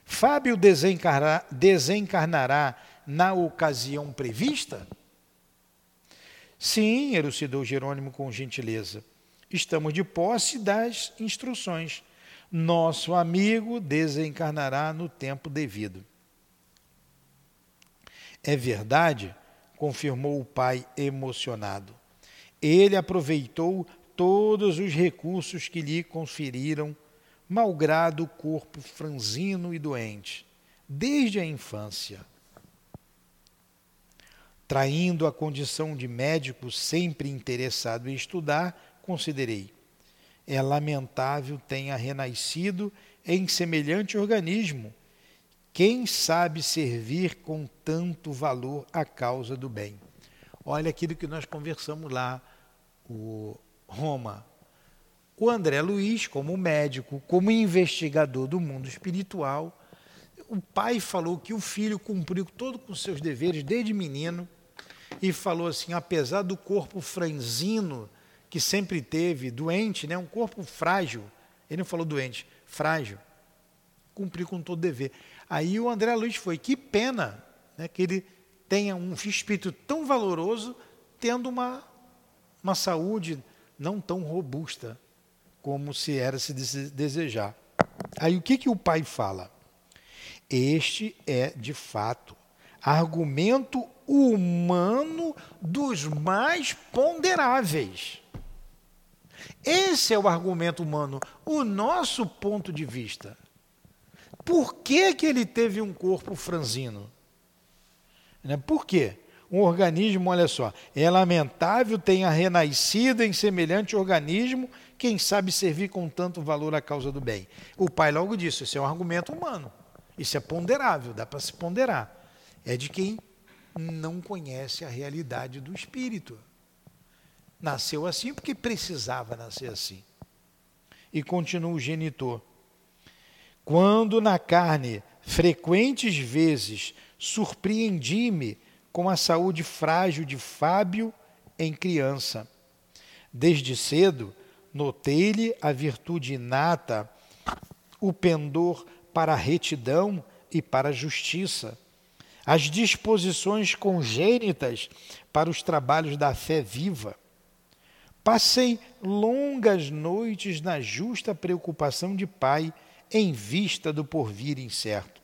Fábio desencarnará, desencarnará na ocasião prevista? Sim, elucidou Jerônimo com gentileza. Estamos de posse das instruções. Nosso amigo desencarnará no tempo devido. É verdade, confirmou o pai emocionado. Ele aproveitou todos os recursos que lhe conferiram, malgrado o corpo franzino e doente, desde a infância. Traindo a condição de médico sempre interessado em estudar, considerei: é lamentável tenha renascido em semelhante organismo. Quem sabe servir com tanto valor a causa do bem? Olha aquilo que nós conversamos lá, o Roma. O André Luiz, como médico, como investigador do mundo espiritual, o pai falou que o filho cumpriu todo com seus deveres desde menino e falou assim: apesar do corpo franzino que sempre teve, doente, né, um corpo frágil, ele não falou doente, frágil, cumpriu com todo dever. Aí o André Luiz foi: que pena né, que ele tenha um espírito tão valoroso, tendo uma, uma saúde não tão robusta como se era se desejar. Aí o que, que o pai fala? Este é, de fato, argumento humano dos mais ponderáveis. Esse é o argumento humano, o nosso ponto de vista. Por que, que ele teve um corpo franzino? Né, por quê? um organismo, olha só, é lamentável tenha renascido em semelhante organismo, quem sabe servir com tanto valor à causa do bem. O pai logo disse, isso é um argumento humano, isso é ponderável, dá para se ponderar. É de quem não conhece a realidade do espírito. Nasceu assim porque precisava nascer assim. E continua o genitor. Quando na carne, frequentes vezes, surpreendi-me com a saúde frágil de Fábio em criança. Desde cedo, notei-lhe a virtude inata, o pendor para a retidão e para a justiça, as disposições congênitas para os trabalhos da fé viva. Passei longas noites na justa preocupação de pai em vista do porvir incerto.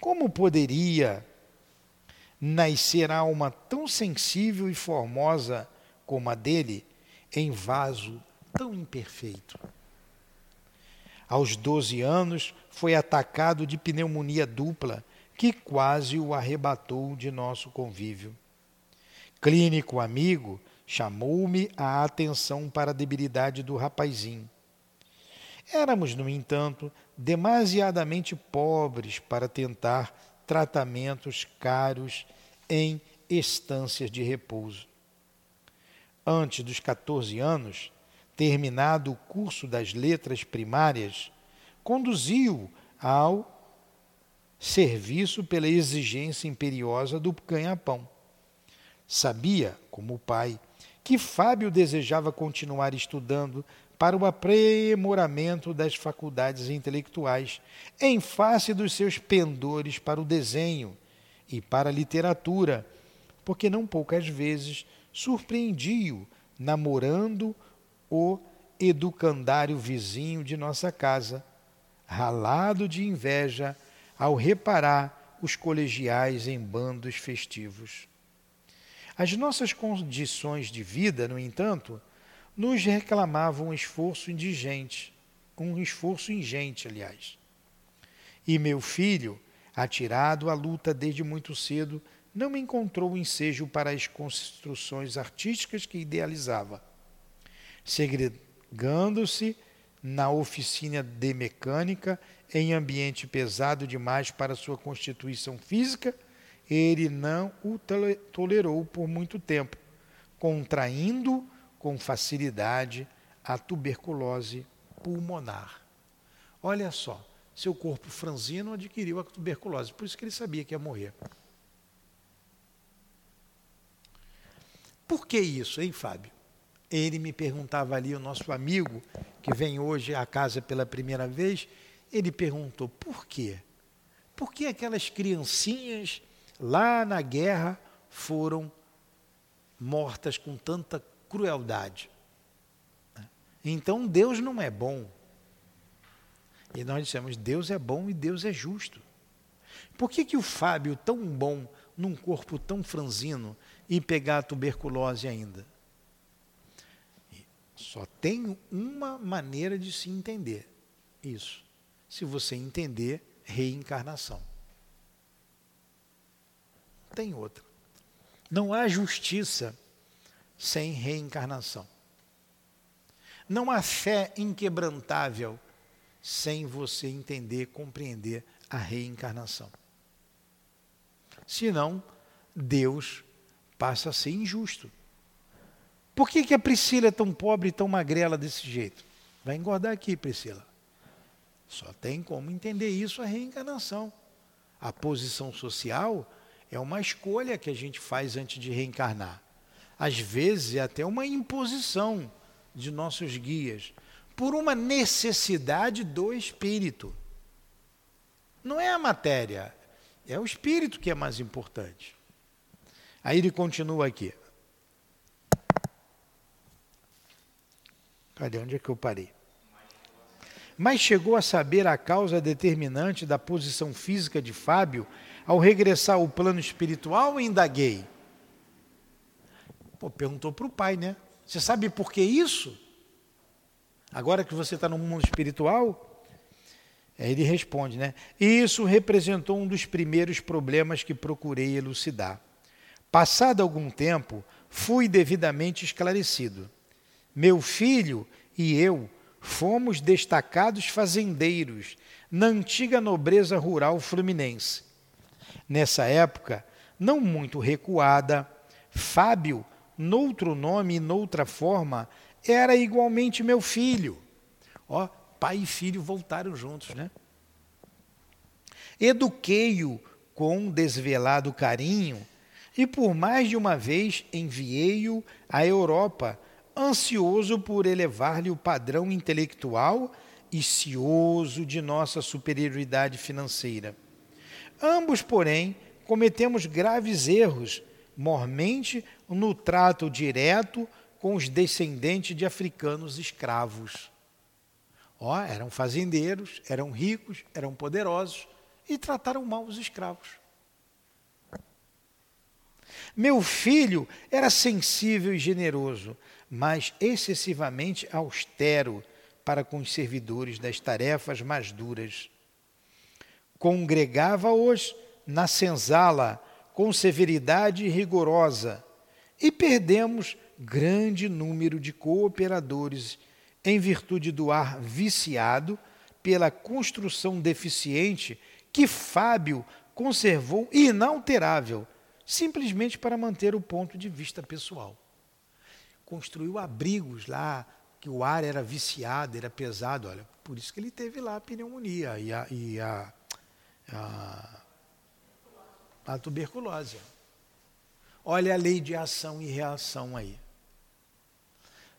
Como poderia nascer alma tão sensível e formosa como a dele, em vaso tão imperfeito. Aos 12 anos, foi atacado de pneumonia dupla, que quase o arrebatou de nosso convívio. Clínico amigo chamou-me a atenção para a debilidade do rapazinho. Éramos, no entanto, demasiadamente pobres para tentar tratamentos caros em estâncias de repouso. Antes dos 14 anos, terminado o curso das letras primárias, conduziu ao serviço pela exigência imperiosa do ganha-pão. Sabia, como o pai, que Fábio desejava continuar estudando para o aprimoramento das faculdades intelectuais, em face dos seus pendores para o desenho e para a literatura, porque não poucas vezes surpreendi-o namorando o educandário vizinho de nossa casa, ralado de inveja ao reparar os colegiais em bandos festivos. As nossas condições de vida, no entanto, nos reclamavam um esforço indigente, um esforço ingente, aliás. E meu filho, atirado à luta desde muito cedo, não encontrou ensejo para as construções artísticas que idealizava. Segregando-se na oficina de mecânica, em ambiente pesado demais para sua constituição física, ele não o tolerou por muito tempo, contraindo com facilidade a tuberculose pulmonar. Olha só, seu corpo franzino adquiriu a tuberculose, por isso que ele sabia que ia morrer. Por que isso, hein, Fábio? Ele me perguntava ali, o nosso amigo, que vem hoje à casa pela primeira vez, ele perguntou: por quê? Por que aquelas criancinhas lá na guerra foram mortas com tanta crueldade? Então Deus não é bom. E nós dissemos: Deus é bom e Deus é justo. Por que, que o Fábio, tão bom, num corpo tão franzino, e pegar a tuberculose ainda? Só tem uma maneira de se entender isso se você entender reencarnação. Tem outra. Não há justiça sem reencarnação. Não há fé inquebrantável sem você entender, compreender a reencarnação. Senão, Deus passa a ser injusto. Por que, que a Priscila é tão pobre e tão magrela desse jeito? Vai engordar aqui, Priscila. Só tem como entender isso a reencarnação. A posição social é uma escolha que a gente faz antes de reencarnar. Às vezes é até uma imposição de nossos guias, por uma necessidade do espírito. Não é a matéria, é o espírito que é mais importante. Aí ele continua aqui. Cadê? Onde é que eu parei? mas chegou a saber a causa determinante da posição física de Fábio ao regressar ao plano espiritual, indaguei. Pô, perguntou para o pai, né? Você sabe por que isso? Agora que você está no mundo espiritual? Aí ele responde, né? Isso representou um dos primeiros problemas que procurei elucidar. Passado algum tempo, fui devidamente esclarecido. Meu filho e eu fomos destacados fazendeiros na antiga nobreza rural fluminense. Nessa época, não muito recuada, Fábio, noutro nome e noutra forma, era igualmente meu filho. Ó, pai e filho voltaram juntos, né? Eduquei-o com desvelado carinho e por mais de uma vez enviei-o à Europa ansioso por elevar-lhe o padrão intelectual e cioso de nossa superioridade financeira. Ambos, porém, cometemos graves erros, mormente no trato direto com os descendentes de africanos escravos. Ó, eram fazendeiros, eram ricos, eram poderosos e trataram mal os escravos. Meu filho era sensível e generoso, mas excessivamente austero para com os servidores das tarefas mais duras. Congregava-os na senzala com severidade rigorosa e perdemos grande número de cooperadores em virtude do ar viciado pela construção deficiente que Fábio conservou inalterável, simplesmente para manter o ponto de vista pessoal construiu abrigos lá, que o ar era viciado, era pesado. Olha, por isso que ele teve lá a pneumonia e a, e a, a, a tuberculose. Olha a lei de ação e reação aí.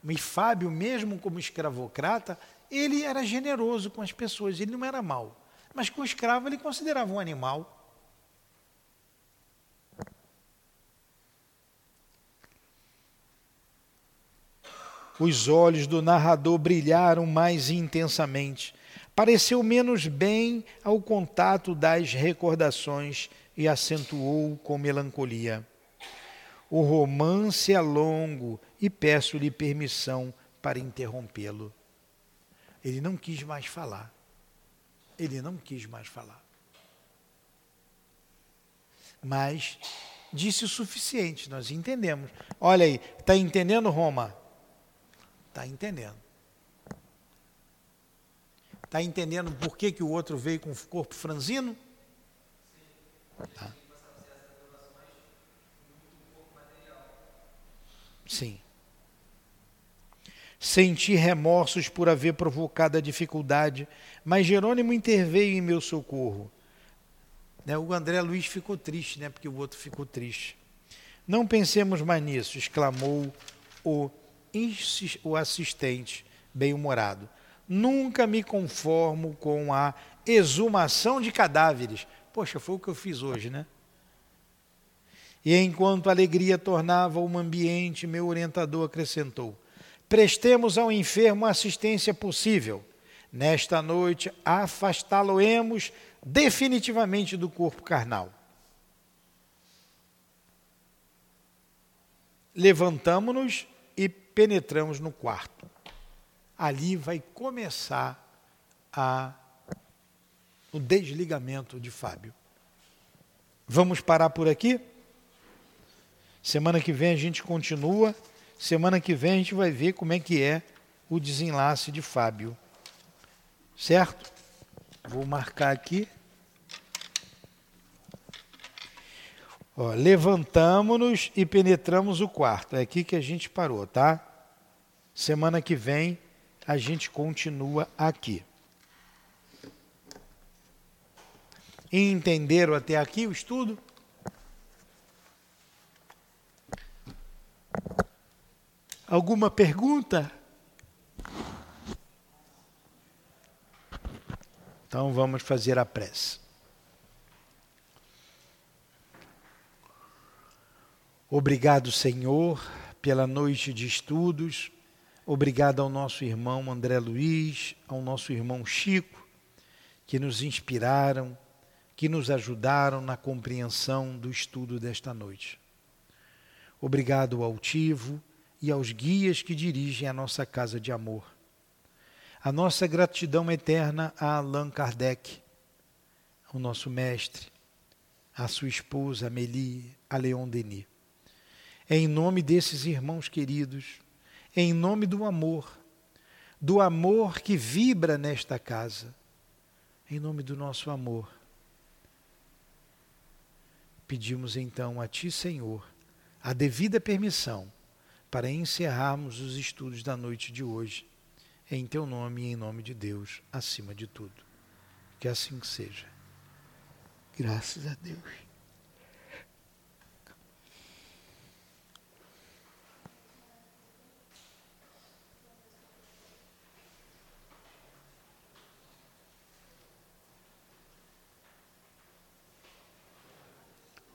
E Fábio, mesmo como escravocrata, ele era generoso com as pessoas, ele não era mau. Mas com o escravo ele considerava um animal. Os olhos do narrador brilharam mais intensamente. Pareceu menos bem ao contato das recordações e acentuou com melancolia. O romance é longo e peço-lhe permissão para interrompê-lo. Ele não quis mais falar. Ele não quis mais falar. Mas disse o suficiente, nós entendemos. Olha aí, está entendendo, Roma? Está entendendo. Está entendendo por que, que o outro veio com o corpo franzino? Tá. Sim. Senti remorsos por haver provocado a dificuldade, mas Jerônimo interveio em meu socorro. Né, o André Luiz ficou triste, né, porque o outro ficou triste. Não pensemos mais nisso, exclamou o, o assistente, bem-humorado. Nunca me conformo com a exumação de cadáveres. Poxa, foi o que eu fiz hoje, né? E enquanto a alegria tornava um ambiente, meu orientador acrescentou: Prestemos ao enfermo a assistência possível. Nesta noite, afastá-lo-emos definitivamente do corpo carnal. Levantamos-nos e penetramos no quarto. Ali vai começar a, o desligamento de Fábio. Vamos parar por aqui? Semana que vem a gente continua. Semana que vem a gente vai ver como é que é o desenlace de Fábio. Certo? Vou marcar aqui. Levantamos-nos e penetramos o quarto. É aqui que a gente parou, tá? Semana que vem a gente continua aqui. Entenderam até aqui o estudo? Alguma pergunta? Então vamos fazer a prece. Obrigado, Senhor, pela noite de estudos. Obrigado ao nosso irmão André Luiz, ao nosso irmão Chico, que nos inspiraram, que nos ajudaram na compreensão do estudo desta noite. Obrigado ao Altivo e aos guias que dirigem a nossa casa de amor. A nossa gratidão eterna a Allan Kardec, o nosso mestre, a sua esposa Amélie, a Leon Denis. É em nome desses irmãos queridos, em nome do amor, do amor que vibra nesta casa, em nome do nosso amor. Pedimos então a Ti, Senhor, a devida permissão para encerrarmos os estudos da noite de hoje, em teu nome e em nome de Deus, acima de tudo. Que assim seja. Graças a Deus.